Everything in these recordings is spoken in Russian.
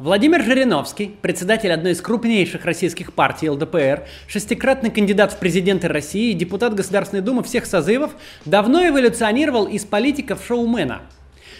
Владимир Жириновский, председатель одной из крупнейших российских партий ЛДПР, шестикратный кандидат в президенты России, депутат Государственной Думы всех созывов, давно эволюционировал из политика в шоумена.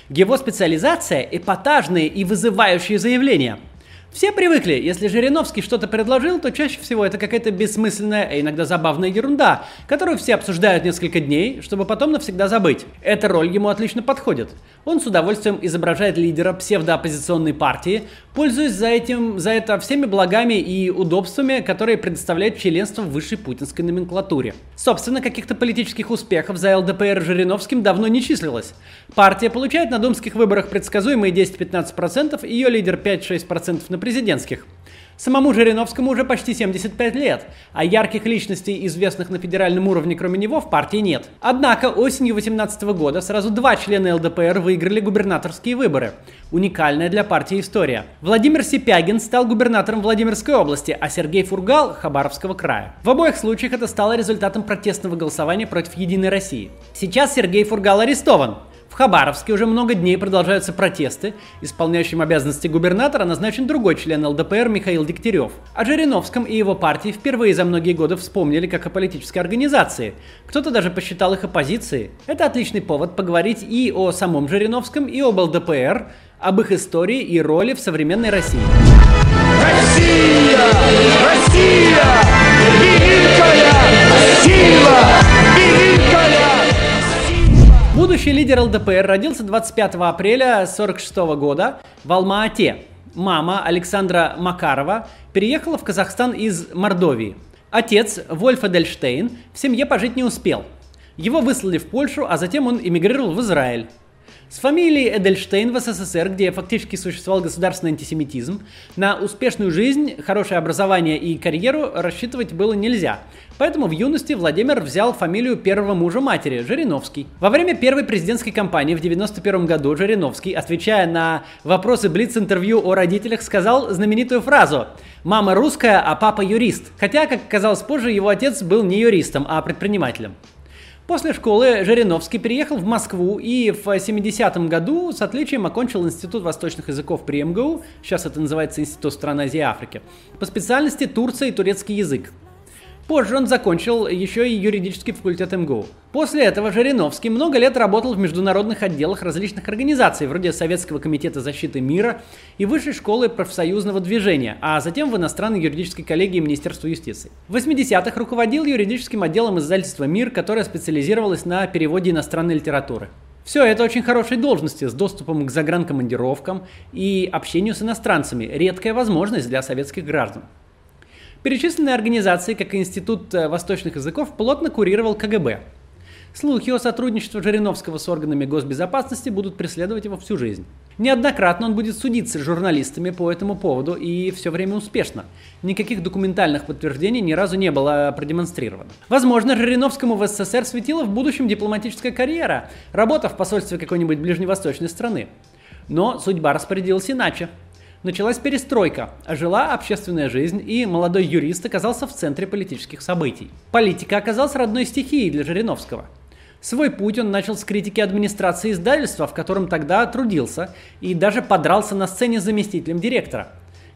Его специализация – эпатажные и вызывающие заявления – все привыкли, если Жириновский что-то предложил, то чаще всего это какая-то бессмысленная, а иногда забавная ерунда, которую все обсуждают несколько дней, чтобы потом навсегда забыть. Эта роль ему отлично подходит. Он с удовольствием изображает лидера псевдооппозиционной партии, пользуясь за, этим, за это всеми благами и удобствами, которые предоставляет членство в высшей путинской номенклатуре. Собственно, каких-то политических успехов за ЛДПР Жириновским давно не числилось. Партия получает на думских выборах предсказуемые 10-15%, ее лидер 5-6% на президентских. Самому Жириновскому уже почти 75 лет, а ярких личностей, известных на федеральном уровне, кроме него, в партии нет. Однако осенью 2018 года сразу два члена ЛДПР выиграли губернаторские выборы. Уникальная для партии история. Владимир Сипягин стал губернатором Владимирской области, а Сергей Фургал – Хабаровского края. В обоих случаях это стало результатом протестного голосования против Единой России. Сейчас Сергей Фургал арестован. В Хабаровске уже много дней продолжаются протесты. Исполняющим обязанности губернатора назначен другой член ЛДПР Михаил Дегтярев. О Жириновском и его партии впервые за многие годы вспомнили как о политической организации. Кто-то даже посчитал их оппозицией. Это отличный повод поговорить и о самом Жириновском, и об ЛДПР, об их истории и роли в современной России. Россия! Россия! Великая сила! Будущий лидер ЛДПР родился 25 апреля 1946 года в Алма-Ате. Мама Александра Макарова переехала в Казахстан из Мордовии. Отец Вольф Эдельштейн в семье пожить не успел. Его выслали в Польшу, а затем он эмигрировал в Израиль. С фамилией Эдельштейн в СССР, где фактически существовал государственный антисемитизм, на успешную жизнь, хорошее образование и карьеру рассчитывать было нельзя. Поэтому в юности Владимир взял фамилию первого мужа матери, Жириновский. Во время первой президентской кампании в 1991 году Жириновский, отвечая на вопросы Блиц-интервью о родителях, сказал знаменитую фразу «Мама русская, а папа юрист». Хотя, как оказалось позже, его отец был не юристом, а предпринимателем. После школы Жириновский переехал в Москву и в 70-м году с отличием окончил Институт восточных языков при МГУ, сейчас это называется Институт стран Азии и Африки, по специальности Турция и турецкий язык. Позже он закончил еще и юридический факультет МГУ. После этого Жириновский много лет работал в международных отделах различных организаций, вроде Советского комитета защиты мира и Высшей школы профсоюзного движения, а затем в иностранной юридической коллегии Министерства юстиции. В 80-х руководил юридическим отделом издательства «Мир», которое специализировалось на переводе иностранной литературы. Все это очень хорошие должности с доступом к загранкомандировкам и общению с иностранцами, редкая возможность для советских граждан. Перечисленные организации, как и Институт э, восточных языков, плотно курировал КГБ. Слухи о сотрудничестве Жириновского с органами госбезопасности будут преследовать его всю жизнь. Неоднократно он будет судиться с журналистами по этому поводу и все время успешно. Никаких документальных подтверждений ни разу не было продемонстрировано. Возможно, Жириновскому в СССР светила в будущем дипломатическая карьера, работа в посольстве какой-нибудь ближневосточной страны. Но судьба распорядилась иначе. Началась перестройка, ожила общественная жизнь, и молодой юрист оказался в центре политических событий. Политика оказалась родной стихией для Жириновского. Свой путь он начал с критики администрации издательства, в котором тогда трудился, и даже подрался на сцене с заместителем директора.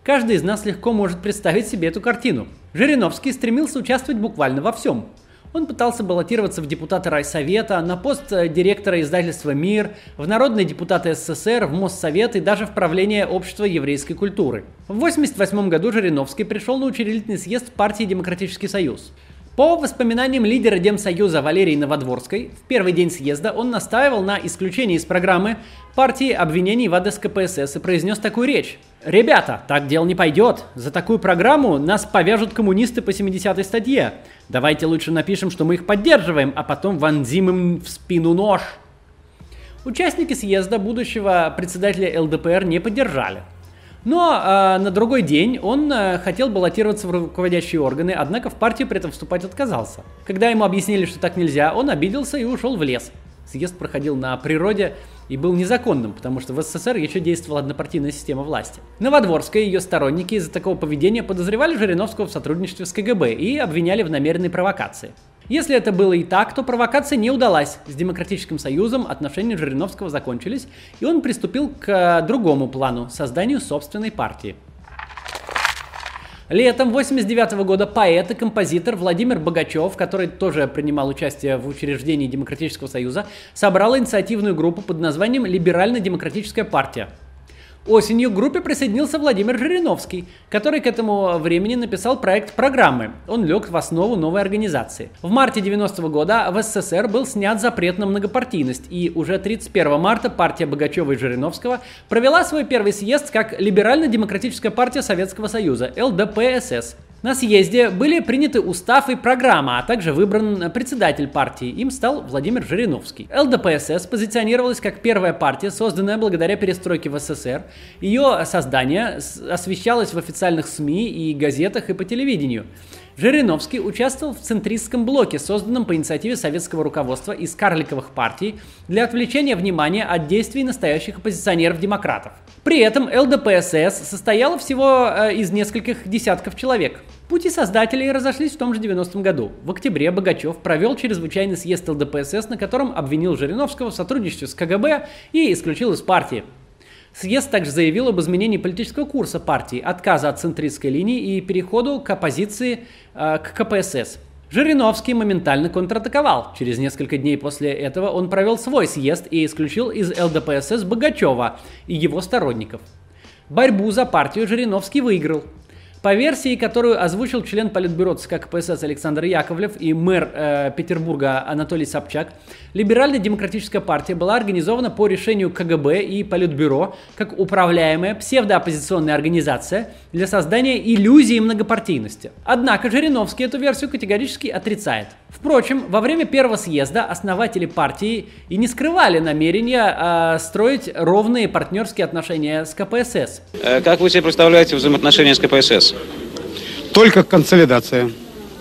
Каждый из нас легко может представить себе эту картину. Жириновский стремился участвовать буквально во всем – он пытался баллотироваться в депутаты райсовета, на пост э, директора издательства «Мир», в народные депутаты СССР, в Моссовет и даже в правление общества еврейской культуры. В 1988 году Жириновский пришел на учредительный съезд партии «Демократический союз». По воспоминаниям лидера Демсоюза Валерии Новодворской, в первый день съезда он настаивал на исключении из программы партии обвинений в адрес КПСС и произнес такую речь. «Ребята, так дело не пойдет. За такую программу нас повяжут коммунисты по 70-й статье. Давайте лучше напишем, что мы их поддерживаем, а потом вонзим им в спину нож». Участники съезда будущего председателя ЛДПР не поддержали. Но э, на другой день он э, хотел баллотироваться в руководящие органы, однако в партию при этом вступать отказался. Когда ему объяснили, что так нельзя, он обиделся и ушел в лес. Съезд проходил на природе и был незаконным, потому что в СССР еще действовала однопартийная система власти. Новодворская и ее сторонники из-за такого поведения подозревали Жириновского в сотрудничестве с КГБ и обвиняли в намеренной провокации. Если это было и так, то провокация не удалась. С Демократическим Союзом отношения Жириновского закончились, и он приступил к другому плану – созданию собственной партии. Летом 89 года поэт и композитор Владимир Богачев, который тоже принимал участие в учреждении Демократического Союза, собрал инициативную группу под названием «Либерально-демократическая партия». Осенью к группе присоединился Владимир Жириновский, который к этому времени написал проект программы. Он лег в основу новой организации. В марте 90 -го года в СССР был снят запрет на многопартийность, и уже 31 марта партия Богачева и Жириновского провела свой первый съезд как Либерально-демократическая партия Советского Союза, ЛДПСС. На съезде были приняты устав и программа, а также выбран председатель партии. Им стал Владимир Жириновский. ЛДПСС позиционировалась как первая партия, созданная благодаря перестройке в СССР. Ее создание освещалось в официальных СМИ и газетах и по телевидению. Жириновский участвовал в центристском блоке, созданном по инициативе советского руководства из карликовых партий для отвлечения внимания от действий настоящих оппозиционеров-демократов. При этом ЛДПСС состояла всего э, из нескольких десятков человек. Пути создателей разошлись в том же 90-м году. В октябре Богачев провел чрезвычайный съезд ЛДПСС, на котором обвинил Жириновского в сотрудничестве с КГБ и исключил из партии. Съезд также заявил об изменении политического курса партии, отказа от центристской линии и переходу к оппозиции э, к КПСС. Жириновский моментально контратаковал. Через несколько дней после этого он провел свой съезд и исключил из ЛДПСС Богачева и его сторонников. Борьбу за партию Жириновский выиграл. По версии, которую озвучил член Политбюро ЦК КПСС Александр Яковлев и мэр э, Петербурга Анатолий Собчак, Либерально-демократическая партия была организована по решению КГБ и Политбюро как управляемая псевдооппозиционная организация для создания иллюзии многопартийности. Однако Жириновский эту версию категорически отрицает. Впрочем, во время первого съезда основатели партии и не скрывали намерения э, строить ровные партнерские отношения с КПСС. Э, как вы себе представляете взаимоотношения с КПСС? Только консолидация.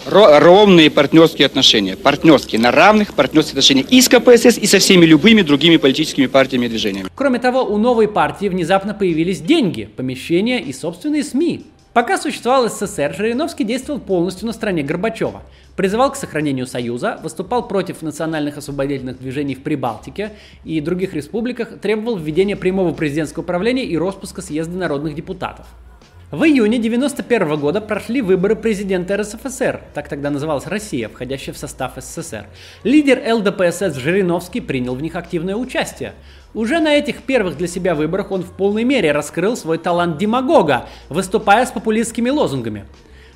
ровные партнерские отношения. Партнерские, на равных партнерских отношениях и с КПСС, и со всеми любыми другими политическими партиями и движениями. Кроме того, у новой партии внезапно появились деньги, помещения и собственные СМИ. Пока существовал СССР, Жириновский действовал полностью на стороне Горбачева. Призывал к сохранению Союза, выступал против национальных освободительных движений в Прибалтике и других республиках, требовал введения прямого президентского управления и распуска съезда народных депутатов. В июне 1991 года прошли выборы президента РСФСР, так тогда называлась Россия, входящая в состав СССР. Лидер ЛДПСС Жириновский принял в них активное участие. Уже на этих первых для себя выборах он в полной мере раскрыл свой талант демагога, выступая с популистскими лозунгами.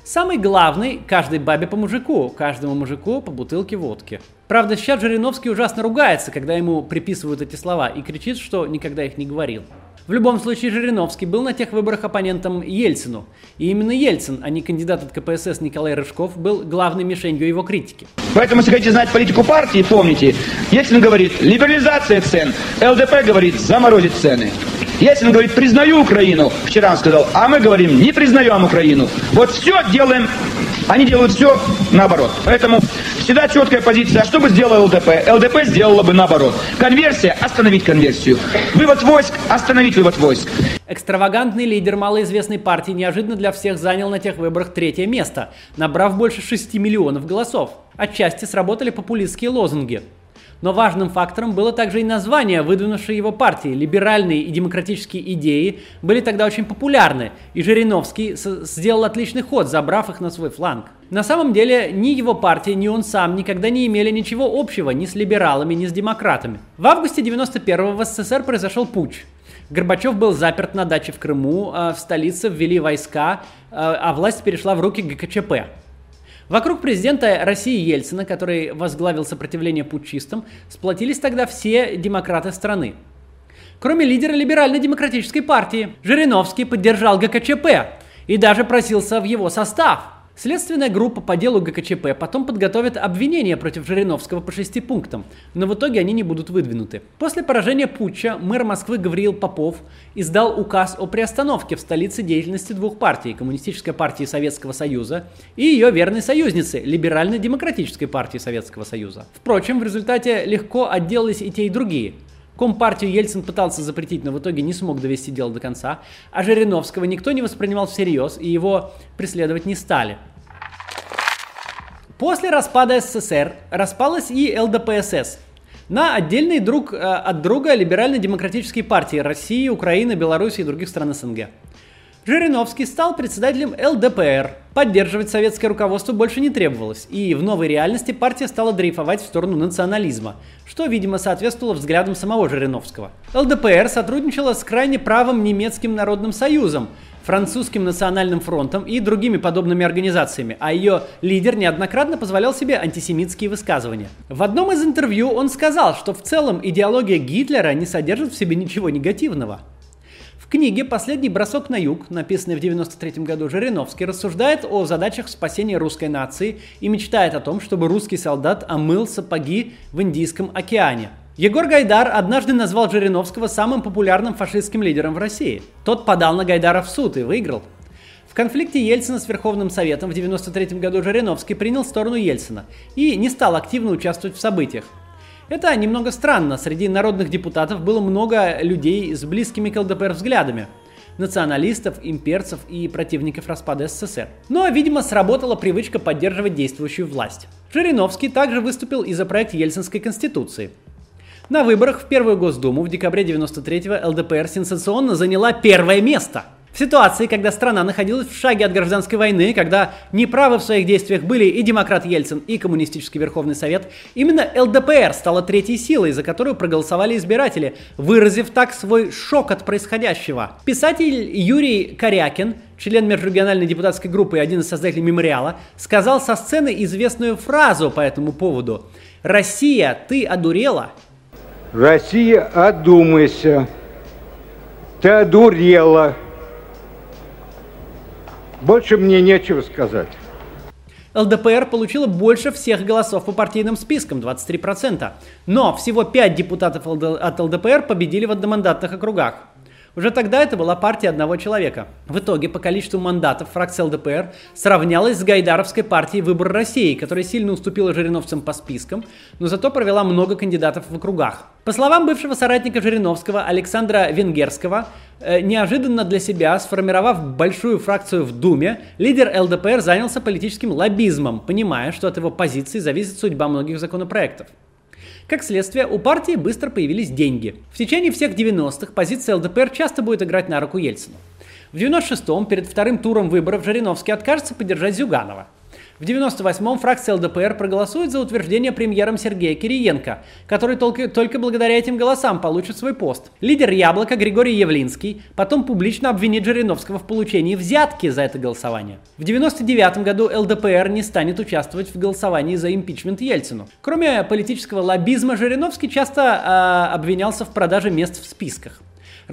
Самый главный – каждой бабе по мужику, каждому мужику по бутылке водки. Правда, сейчас Жириновский ужасно ругается, когда ему приписывают эти слова, и кричит, что никогда их не говорил. В любом случае, Жириновский был на тех выборах оппонентом Ельцину. И именно Ельцин, а не кандидат от КПСС Николай Рыжков, был главной мишенью его критики. Поэтому, если хотите знать политику партии, помните, Ельцин говорит либерализация цен, ЛДП говорит заморозить цены. Ельцин говорит, признаю Украину, вчера он сказал, а мы говорим, не признаем Украину. Вот все делаем, они делают все наоборот. Поэтому всегда четкая позиция. А что бы сделал ЛДП? ЛДП сделала бы наоборот. Конверсия – остановить конверсию. Вывод войск – остановить вывод войск. Экстравагантный лидер малоизвестной партии неожиданно для всех занял на тех выборах третье место, набрав больше 6 миллионов голосов. Отчасти сработали популистские лозунги. Но важным фактором было также и название, выдвинувшее его партии. Либеральные и демократические идеи были тогда очень популярны, и Жириновский сделал отличный ход, забрав их на свой фланг. На самом деле, ни его партия, ни он сам никогда не имели ничего общего ни с либералами, ни с демократами. В августе 91-го в СССР произошел путч. Горбачев был заперт на даче в Крыму, а в столице ввели войска, а, а власть перешла в руки ГКЧП. Вокруг президента России Ельцина, который возглавил сопротивление путчистам, сплотились тогда все демократы страны. Кроме лидера либерально-демократической партии, Жириновский поддержал ГКЧП и даже просился в его состав – Следственная группа по делу ГКЧП потом подготовит обвинения против Жириновского по шести пунктам, но в итоге они не будут выдвинуты. После поражения путча мэр Москвы Гавриил Попов издал указ о приостановке в столице деятельности двух партий – Коммунистической партии Советского Союза и ее верной союзницы – Либерально-демократической партии Советского Союза. Впрочем, в результате легко отделались и те, и другие – Компартию Ельцин пытался запретить, но в итоге не смог довести дело до конца, а Жириновского никто не воспринимал всерьез, и его преследовать не стали. После распада СССР распалась и ЛДПСС на отдельные друг э, от друга либерально-демократические партии России, Украины, Беларуси и других стран СНГ. Жириновский стал председателем ЛДПР. Поддерживать советское руководство больше не требовалось, и в новой реальности партия стала дрейфовать в сторону национализма, что, видимо, соответствовало взглядам самого Жириновского. ЛДПР сотрудничала с крайне правым немецким народным союзом, французским национальным фронтом и другими подобными организациями, а ее лидер неоднократно позволял себе антисемитские высказывания. В одном из интервью он сказал, что в целом идеология Гитлера не содержит в себе ничего негативного книге «Последний бросок на юг», написанной в 1993 году, Жириновский рассуждает о задачах спасения русской нации и мечтает о том, чтобы русский солдат омыл сапоги в Индийском океане. Егор Гайдар однажды назвал Жириновского самым популярным фашистским лидером в России. Тот подал на Гайдара в суд и выиграл. В конфликте Ельцина с Верховным Советом в 1993 году Жириновский принял сторону Ельцина и не стал активно участвовать в событиях. Это немного странно. Среди народных депутатов было много людей с близкими к ЛДПР взглядами националистов, имперцев и противников распада СССР. Но, видимо, сработала привычка поддерживать действующую власть. Жириновский также выступил и за проект Ельцинской конституции. На выборах в Первую Госдуму в декабре 93-го ЛДПР сенсационно заняла первое место – в ситуации, когда страна находилась в шаге от гражданской войны, когда неправы в своих действиях были и демократ Ельцин, и коммунистический Верховный Совет, именно ЛДПР стала третьей силой, за которую проголосовали избиратели, выразив так свой шок от происходящего. Писатель Юрий Корякин, член межрегиональной депутатской группы и один из создателей мемориала, сказал со сцены известную фразу по этому поводу. «Россия, ты одурела?» «Россия, одумайся, ты одурела». Больше мне нечего сказать. ЛДПР получила больше всех голосов по партийным спискам, 23%. Но всего 5 депутатов от ЛДПР победили в одномандатных округах. Уже тогда это была партия одного человека. В итоге по количеству мандатов фракция ЛДПР сравнялась с Гайдаровской партией «Выбор России», которая сильно уступила жириновцам по спискам, но зато провела много кандидатов в округах. По словам бывшего соратника Жириновского Александра Венгерского, неожиданно для себя, сформировав большую фракцию в Думе, лидер ЛДПР занялся политическим лоббизмом, понимая, что от его позиции зависит судьба многих законопроектов. Как следствие, у партии быстро появились деньги. В течение всех 90-х позиция ЛДПР часто будет играть на руку Ельцину. В 96-м, перед вторым туром выборов, Жириновский откажется поддержать Зюганова. В 98-м фракция ЛДПР проголосует за утверждение премьером Сергея Кириенко, который только, только благодаря этим голосам получит свой пост. Лидер Яблока Григорий Явлинский потом публично обвинит Жириновского в получении взятки за это голосование. В 99 году ЛДПР не станет участвовать в голосовании за импичмент Ельцину. Кроме политического лоббизма, Жириновский часто э, обвинялся в продаже мест в списках.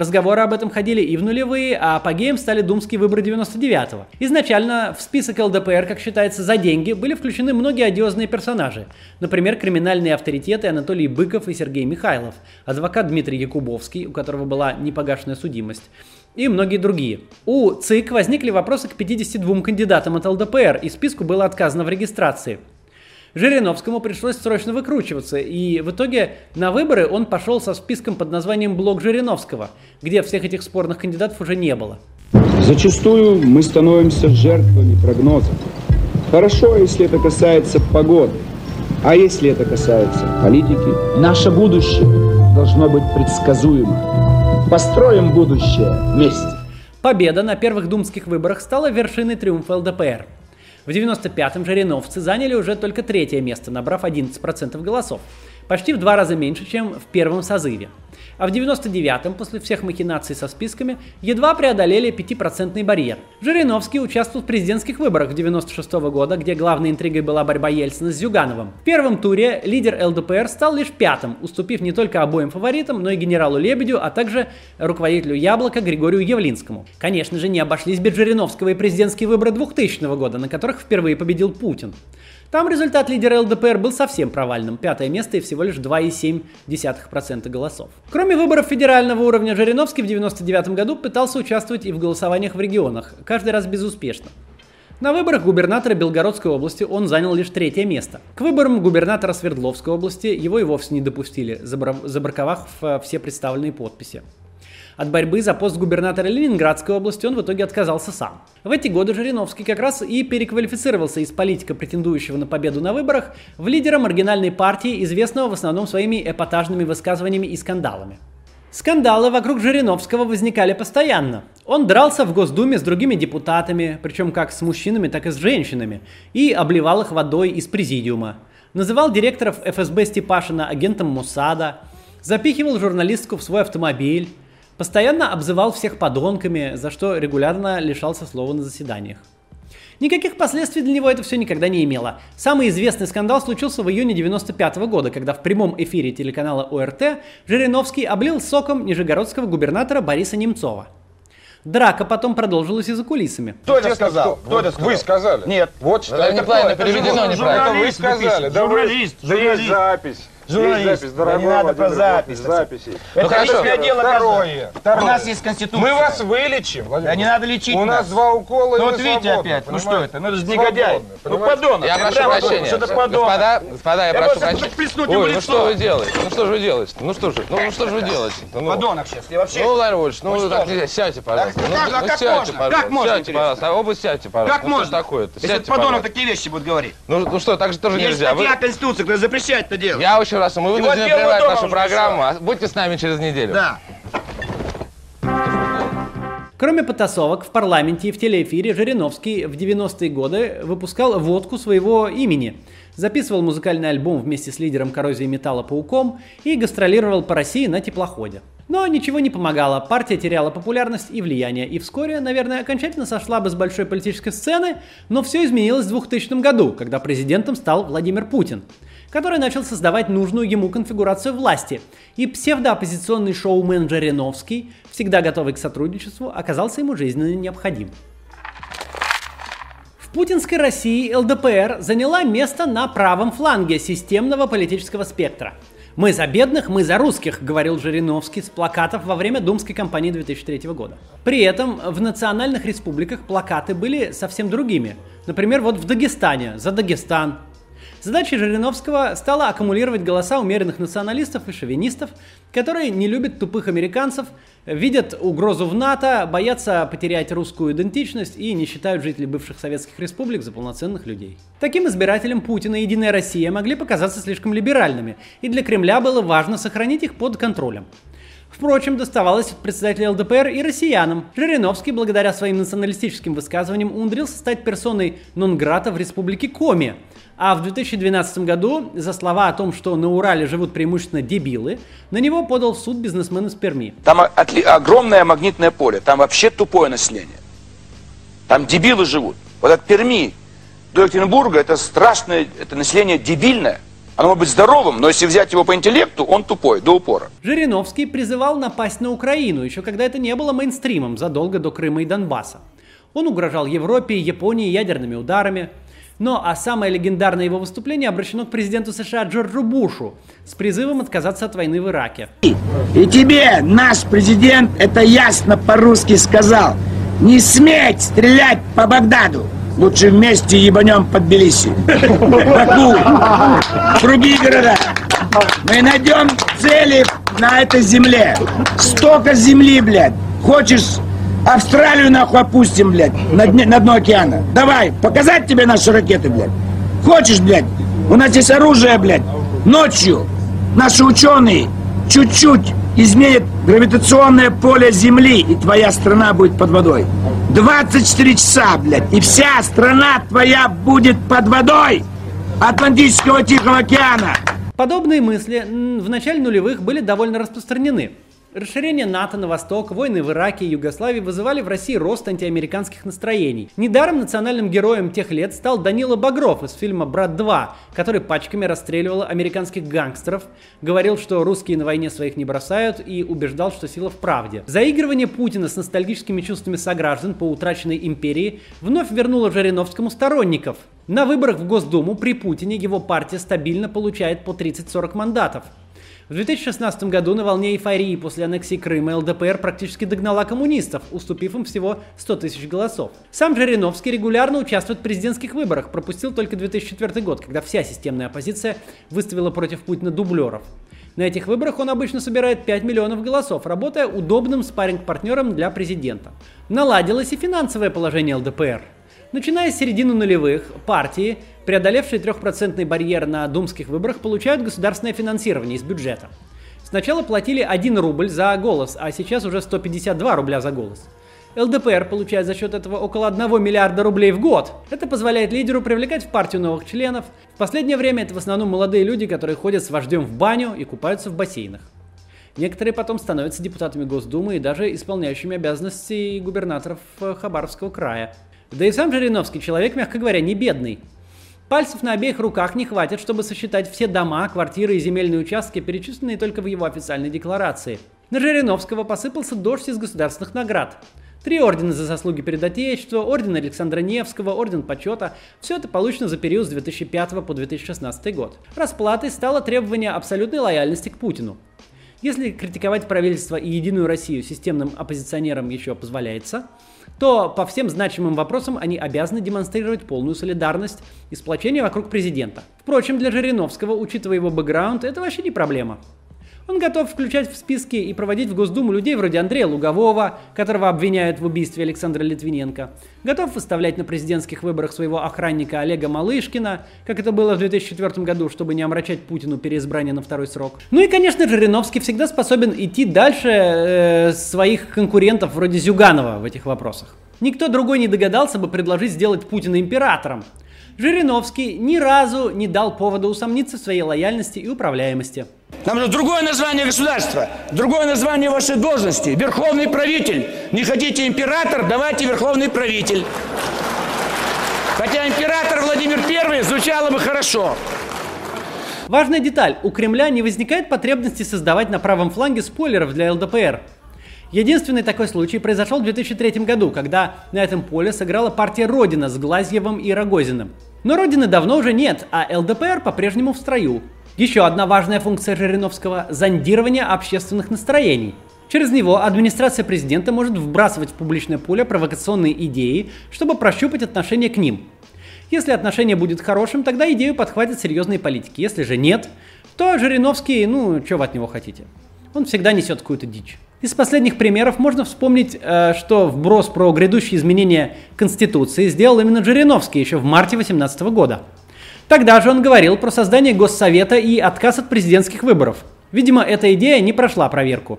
Разговоры об этом ходили и в нулевые, а апогеем стали думские выборы 99-го. Изначально в список ЛДПР, как считается, за деньги были включены многие одиозные персонажи. Например, криминальные авторитеты Анатолий Быков и Сергей Михайлов, адвокат Дмитрий Якубовский, у которого была непогашенная судимость, и многие другие. У ЦИК возникли вопросы к 52 кандидатам от ЛДПР, и списку было отказано в регистрации. Жириновскому пришлось срочно выкручиваться, и в итоге на выборы он пошел со списком под названием «Блок Жириновского», где всех этих спорных кандидатов уже не было. Зачастую мы становимся жертвами прогнозов. Хорошо, если это касается погоды, а если это касается политики, наше будущее должно быть предсказуемо. Построим будущее вместе. Победа на первых думских выборах стала вершиной триумфа ЛДПР. В 95-м жириновцы заняли уже только третье место, набрав 11% голосов. Почти в два раза меньше, чем в первом созыве а в 99-м, после всех махинаций со списками, едва преодолели 5% барьер. Жириновский участвовал в президентских выборах 96 -го года, где главной интригой была борьба Ельцина с Зюгановым. В первом туре лидер ЛДПР стал лишь пятым, уступив не только обоим фаворитам, но и генералу Лебедю, а также руководителю Яблока Григорию Явлинскому. Конечно же, не обошлись без Жириновского и президентские выборы 2000 года, на которых впервые победил Путин. Там результат лидера ЛДПР был совсем провальным. Пятое место и всего лишь 2,7% голосов. Кроме выборов федерального уровня, Жириновский в 1999 году пытался участвовать и в голосованиях в регионах, каждый раз безуспешно. На выборах губернатора Белгородской области он занял лишь третье место. К выборам губернатора Свердловской области его и вовсе не допустили, забраковав все представленные подписи. От борьбы за пост губернатора Ленинградской области он в итоге отказался сам. В эти годы Жириновский как раз и переквалифицировался из политика, претендующего на победу на выборах, в лидера маргинальной партии, известного в основном своими эпатажными высказываниями и скандалами. Скандалы вокруг Жириновского возникали постоянно. Он дрался в Госдуме с другими депутатами, причем как с мужчинами, так и с женщинами, и обливал их водой из президиума. Называл директоров ФСБ Степашина агентом Моссада, запихивал журналистку в свой автомобиль, постоянно обзывал всех подонками, за что регулярно лишался слова на заседаниях. Никаких последствий для него это все никогда не имело. Самый известный скандал случился в июне 95 года, когда в прямом эфире телеканала ОРТ Жириновский облил соком нижегородского губернатора Бориса Немцова. Драка потом продолжилась и за кулисами. Кто это сказал? Кто это сказал? Вы сказали? Нет. Вот что. Это неправильно кто? переведено, Это неправильно. журналист вы сказали. написано. Да вы- Журналист, Да есть журналист. запись. Журналист. Есть запись, Да не надо про запись. Записи. Это хорошо. личное дело Второе. У Второе. нас есть конституция. Мы вас вылечим, Владимир Да не надо лечить У нас нас. два укола, и Ну вот видите свободны, опять, ну что понимаете? это, ну это же негодяй. Ну понимаете? подонок. Я прошу прямо прощения. Что это подонок? Господа, господа, я Я прошу прощения. Ой, ну что вы делаете? Ну что же вы делаете? Ну что же, ну, ну что же вы делаете? Ну, Подонок сейчас. Я вообще... Ну, Владимир Вольфович, ну Ну, так нельзя. Сядьте, пожалуйста. Ну, как- а ну, как сядьте, можно? пожалуйста. Как можно, Сядьте, пожалуйста. А оба сядьте, пожалуйста. Как Ну, можно? такое-то? Если подонок такие вещи будет говорить. Ну, ну что, так же тоже Есть нельзя. Вы- статья Конституции, которая запрещает это делать. Я очень раз, мы вот вынуждены Белого прервать нашу программу. А Будьте с нами через неделю. Да. Кроме потасовок в парламенте и в телеэфире, Жириновский в 90-е годы выпускал водку своего имени, записывал музыкальный альбом вместе с лидером коррозии металла Пауком и гастролировал по России на теплоходе. Но ничего не помогало, партия теряла популярность и влияние, и вскоре, наверное, окончательно сошла бы с большой политической сцены, но все изменилось в 2000 году, когда президентом стал Владимир Путин который начал создавать нужную ему конфигурацию власти. И псевдооппозиционный шоумен Жириновский, всегда готовый к сотрудничеству, оказался ему жизненно необходим. В путинской России ЛДПР заняла место на правом фланге системного политического спектра. «Мы за бедных, мы за русских», — говорил Жириновский с плакатов во время думской кампании 2003 года. При этом в национальных республиках плакаты были совсем другими. Например, вот в Дагестане «За Дагестан», Задачей Жириновского стало аккумулировать голоса умеренных националистов и шовинистов, которые не любят тупых американцев, видят угрозу в НАТО, боятся потерять русскую идентичность и не считают жителей бывших советских республик за полноценных людей. Таким избирателям Путина и Единая Россия могли показаться слишком либеральными, и для Кремля было важно сохранить их под контролем. Впрочем, доставалось от председателя ЛДПР и россиянам. Жириновский, благодаря своим националистическим высказываниям, умудрился стать персоной нон-грата в республике Коми. А в 2012 году за слова о том, что на Урале живут преимущественно дебилы, на него подал в суд бизнесмен из Перми. Там огромное магнитное поле, там вообще тупое население. Там дебилы живут. Вот от Перми до Екатеринбурга это страшное, это население дебильное. Оно может быть здоровым, но если взять его по интеллекту, он тупой, до упора. Жириновский призывал напасть на Украину, еще когда это не было мейнстримом, задолго до Крыма и Донбасса. Он угрожал Европе и Японии ядерными ударами. Но а самое легендарное его выступление обращено к президенту США Джорджу Бушу с призывом отказаться от войны в Ираке. И тебе наш президент это ясно по-русски сказал. Не сметь стрелять по Багдаду. Лучше вместе ебанем под Тбилиси. Баку, другие города. Мы найдем цели на этой земле. Столько земли, блядь. Хочешь Австралию нахуй опустим, блядь, на, дне- на дно океана. Давай, показать тебе наши ракеты, блядь. Хочешь, блядь? У нас здесь оружие, блядь. Ночью наши ученые чуть-чуть изменят гравитационное поле Земли, и твоя страна будет под водой. 24 часа, блядь, и вся страна твоя будет под водой Атлантического Тихого океана. Подобные мысли в начале нулевых были довольно распространены. Расширение НАТО на восток, войны в Ираке и Югославии вызывали в России рост антиамериканских настроений. Недаром национальным героем тех лет стал Данила Багров из фильма «Брат 2», который пачками расстреливал американских гангстеров, говорил, что русские на войне своих не бросают и убеждал, что сила в правде. Заигрывание Путина с ностальгическими чувствами сограждан по утраченной империи вновь вернуло Жириновскому сторонников. На выборах в Госдуму при Путине его партия стабильно получает по 30-40 мандатов. В 2016 году на волне эйфории после аннексии Крыма ЛДПР практически догнала коммунистов, уступив им всего 100 тысяч голосов. Сам Жириновский регулярно участвует в президентских выборах, пропустил только 2004 год, когда вся системная оппозиция выставила против Путина дублеров. На этих выборах он обычно собирает 5 миллионов голосов, работая удобным спарринг-партнером для президента. Наладилось и финансовое положение ЛДПР. Начиная с середины нулевых, партии, преодолевшие трехпроцентный барьер на думских выборах, получают государственное финансирование из бюджета. Сначала платили 1 рубль за голос, а сейчас уже 152 рубля за голос. ЛДПР получает за счет этого около 1 миллиарда рублей в год. Это позволяет лидеру привлекать в партию новых членов. В последнее время это в основном молодые люди, которые ходят с вождем в баню и купаются в бассейнах. Некоторые потом становятся депутатами Госдумы и даже исполняющими обязанности губернаторов э, Хабаровского края. Да и сам Жириновский человек, мягко говоря, не бедный. Пальцев на обеих руках не хватит, чтобы сосчитать все дома, квартиры и земельные участки, перечисленные только в его официальной декларации. На Жириновского посыпался дождь из государственных наград. Три ордена за заслуги перед Отечеством, орден Александра Невского, орден почета. Все это получено за период с 2005 по 2016 год. Расплатой стало требование абсолютной лояльности к Путину. Если критиковать правительство и Единую Россию системным оппозиционерам еще позволяется, то по всем значимым вопросам они обязаны демонстрировать полную солидарность и сплочение вокруг президента. Впрочем, для Жириновского, учитывая его бэкграунд, это вообще не проблема. Он готов включать в списки и проводить в Госдуму людей вроде Андрея Лугового, которого обвиняют в убийстве Александра Литвиненко. Готов выставлять на президентских выборах своего охранника Олега Малышкина, как это было в 2004 году, чтобы не омрачать Путину переизбрание на второй срок. Ну и, конечно, Жириновский всегда способен идти дальше э, своих конкурентов вроде Зюганова в этих вопросах. Никто другой не догадался бы предложить сделать Путина императором. Жириновский ни разу не дал повода усомниться в своей лояльности и управляемости. Нам нужно другое название государства, другое название вашей должности. Верховный правитель. Не хотите император, давайте верховный правитель. Хотя император Владимир I звучало бы хорошо. Важная деталь. У Кремля не возникает потребности создавать на правом фланге спойлеров для ЛДПР. Единственный такой случай произошел в 2003 году, когда на этом поле сыграла партия Родина с Глазьевым и Рогозиным. Но Родины давно уже нет, а ЛДПР по-прежнему в строю. Еще одна важная функция Жириновского – зондирование общественных настроений. Через него администрация президента может вбрасывать в публичное поле провокационные идеи, чтобы прощупать отношение к ним. Если отношение будет хорошим, тогда идею подхватят серьезные политики. Если же нет, то Жириновский, ну, что вы от него хотите? Он всегда несет какую-то дичь. Из последних примеров можно вспомнить, э, что вброс про грядущие изменения Конституции сделал именно Жириновский еще в марте 2018 года. Тогда же он говорил про создание Госсовета и отказ от президентских выборов. Видимо, эта идея не прошла проверку.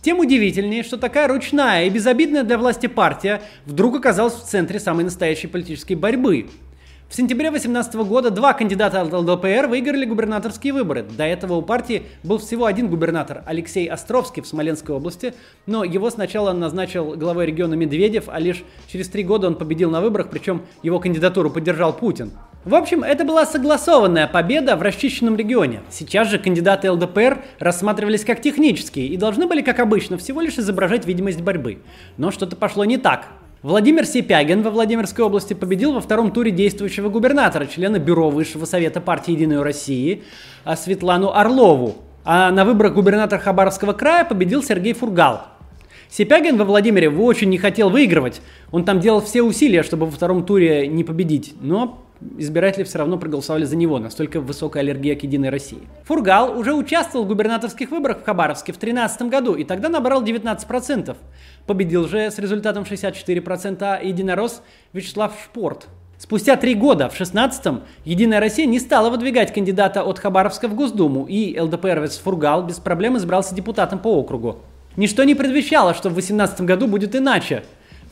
Тем удивительнее, что такая ручная и безобидная для власти партия вдруг оказалась в центре самой настоящей политической борьбы – в сентябре 2018 года два кандидата от ЛДПР выиграли губернаторские выборы. До этого у партии был всего один губернатор, Алексей Островский в Смоленской области, но его сначала назначил главой региона Медведев, а лишь через три года он победил на выборах, причем его кандидатуру поддержал Путин. В общем, это была согласованная победа в расчищенном регионе. Сейчас же кандидаты ЛДПР рассматривались как технические и должны были, как обычно, всего лишь изображать видимость борьбы. Но что-то пошло не так. Владимир Сипягин во Владимирской области победил во втором туре действующего губернатора, члена Бюро Высшего Совета партии «Единой России» а Светлану Орлову. А на выборах губернатора Хабаровского края победил Сергей Фургал. Сипягин во Владимире очень не хотел выигрывать. Он там делал все усилия, чтобы во втором туре не победить. Но избиратели все равно проголосовали за него, настолько высокая аллергия к Единой России. Фургал уже участвовал в губернаторских выборах в Хабаровске в 2013 году и тогда набрал 19%. Победил же с результатом 64% единорос Вячеслав Шпорт. Спустя три года, в 16-м, Единая Россия не стала выдвигать кандидата от Хабаровска в Госдуму, и ЛДПРовец Фургал без проблем избрался депутатом по округу. Ничто не предвещало, что в 2018 году будет иначе.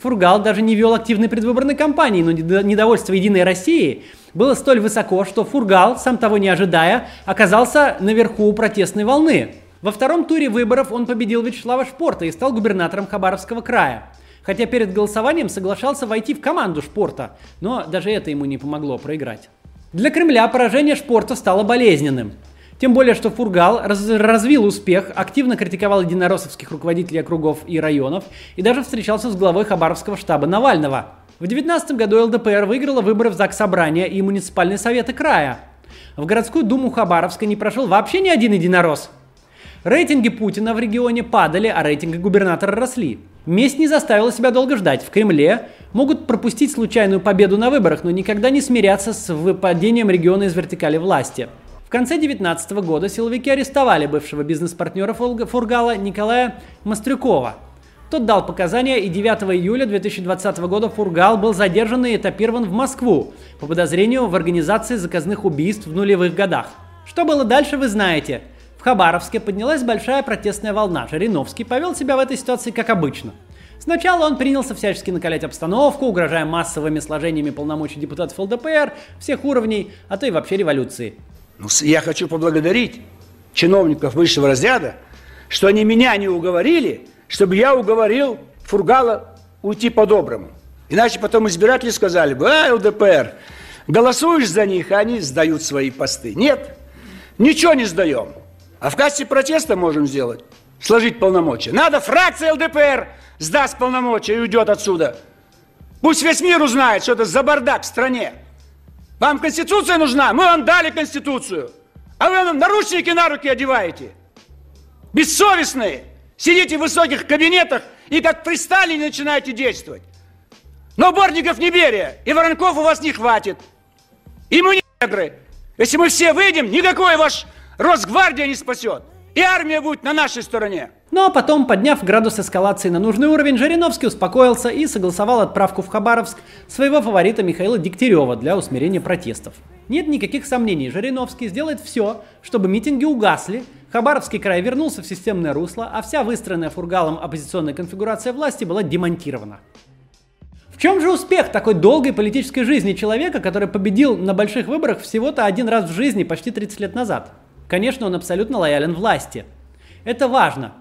Фургал даже не вел активной предвыборной кампании, но недовольство Единой России было столь высоко, что Фургал, сам того не ожидая, оказался наверху протестной волны. Во втором туре выборов он победил Вячеслава Шпорта и стал губернатором Хабаровского края. Хотя перед голосованием соглашался войти в команду Шпорта, но даже это ему не помогло проиграть. Для Кремля поражение Шпорта стало болезненным. Тем более, что Фургал раз, развил успех, активно критиковал единороссовских руководителей округов и районов и даже встречался с главой Хабаровского штаба Навального. В 2019 году ЛДПР выиграла выборы в ЗАГС Собрания и муниципальные советы края. В городскую думу Хабаровска не прошел вообще ни один единорос. Рейтинги Путина в регионе падали, а рейтинги губернатора росли. Месть не заставила себя долго ждать. В Кремле могут пропустить случайную победу на выборах, но никогда не смиряться с выпадением региона из вертикали власти. В конце 2019 года силовики арестовали бывшего бизнес-партнера Фургала Николая Мастрюкова. Тот дал показания, и 9 июля 2020 года Фургал был задержан и этапирован в Москву по подозрению в организации заказных убийств в нулевых годах. Что было дальше, вы знаете. В Хабаровске поднялась большая протестная волна. Жириновский повел себя в этой ситуации как обычно. Сначала он принялся всячески накалять обстановку, угрожая массовыми сложениями полномочий депутатов ЛДПР всех уровней, а то и вообще революции. Ну, я хочу поблагодарить чиновников высшего разряда, что они меня не уговорили, чтобы я уговорил Фургала уйти по-доброму. Иначе потом избиратели сказали бы, а, ЛДПР, голосуешь за них, а они сдают свои посты. Нет, ничего не сдаем. А в качестве протеста можем сделать, сложить полномочия. Надо, фракция ЛДПР сдаст полномочия и уйдет отсюда. Пусть весь мир узнает, что это за бардак в стране. Вам Конституция нужна? Мы вам дали Конституцию. А вы нам наручники на руки одеваете. Бессовестные. Сидите в высоких кабинетах и как при Сталине начинаете действовать. Но Борников не берия, и Воронков у вас не хватит. И мы не негры. Если мы все выйдем, никакой ваш Росгвардия не спасет. И армия будет на нашей стороне. Ну а потом, подняв градус эскалации на нужный уровень, Жириновский успокоился и согласовал отправку в Хабаровск своего фаворита Михаила Дегтярева для усмирения протестов. Нет никаких сомнений, Жириновский сделает все, чтобы митинги угасли, Хабаровский край вернулся в системное русло, а вся выстроенная фургалом оппозиционная конфигурация власти была демонтирована. В чем же успех такой долгой политической жизни человека, который победил на больших выборах всего-то один раз в жизни почти 30 лет назад? Конечно, он абсолютно лоялен власти. Это важно.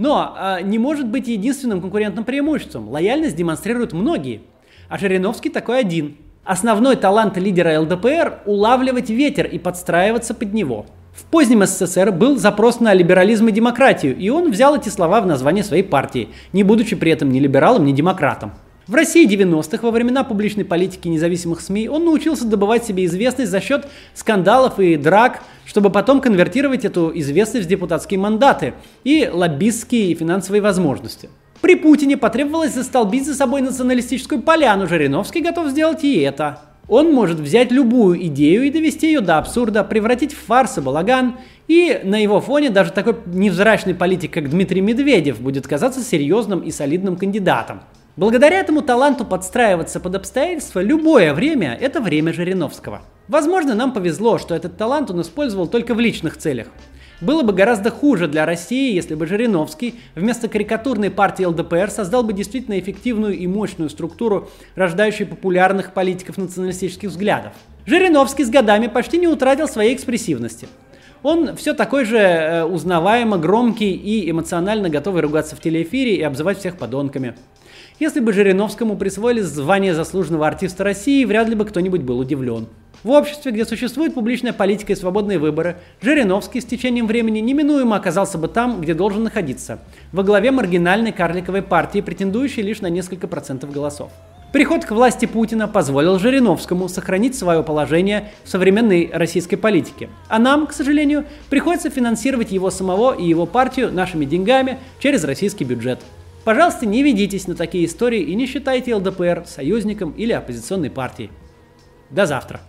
Но э, не может быть единственным конкурентным преимуществом. Лояльность демонстрируют многие. А Жириновский такой один. Основной талант лидера ЛДПР – улавливать ветер и подстраиваться под него. В позднем СССР был запрос на либерализм и демократию, и он взял эти слова в название своей партии, не будучи при этом ни либералом, ни демократом. В России 90-х, во времена публичной политики независимых СМИ, он научился добывать себе известность за счет скандалов и драк, чтобы потом конвертировать эту известность в депутатские мандаты и лоббистские и финансовые возможности. При Путине потребовалось застолбить за собой националистическую поляну, Жириновский готов сделать и это. Он может взять любую идею и довести ее до абсурда, превратить в фарс и балаган, и на его фоне даже такой невзрачный политик, как Дмитрий Медведев, будет казаться серьезным и солидным кандидатом. Благодаря этому таланту подстраиваться под обстоятельства любое время – это время Жириновского. Возможно, нам повезло, что этот талант он использовал только в личных целях. Было бы гораздо хуже для России, если бы Жириновский вместо карикатурной партии ЛДПР создал бы действительно эффективную и мощную структуру, рождающую популярных политиков националистических взглядов. Жириновский с годами почти не утратил своей экспрессивности. Он все такой же э, узнаваемо громкий и эмоционально готовый ругаться в телеэфире и обзывать всех подонками. Если бы Жириновскому присвоили звание заслуженного артиста России, вряд ли бы кто-нибудь был удивлен. В обществе, где существует публичная политика и свободные выборы, Жириновский с течением времени неминуемо оказался бы там, где должен находиться, во главе маргинальной карликовой партии, претендующей лишь на несколько процентов голосов. Приход к власти Путина позволил Жириновскому сохранить свое положение в современной российской политике. А нам, к сожалению, приходится финансировать его самого и его партию нашими деньгами через российский бюджет. Пожалуйста, не ведитесь на такие истории и не считайте ЛДПР союзником или оппозиционной партией. До завтра.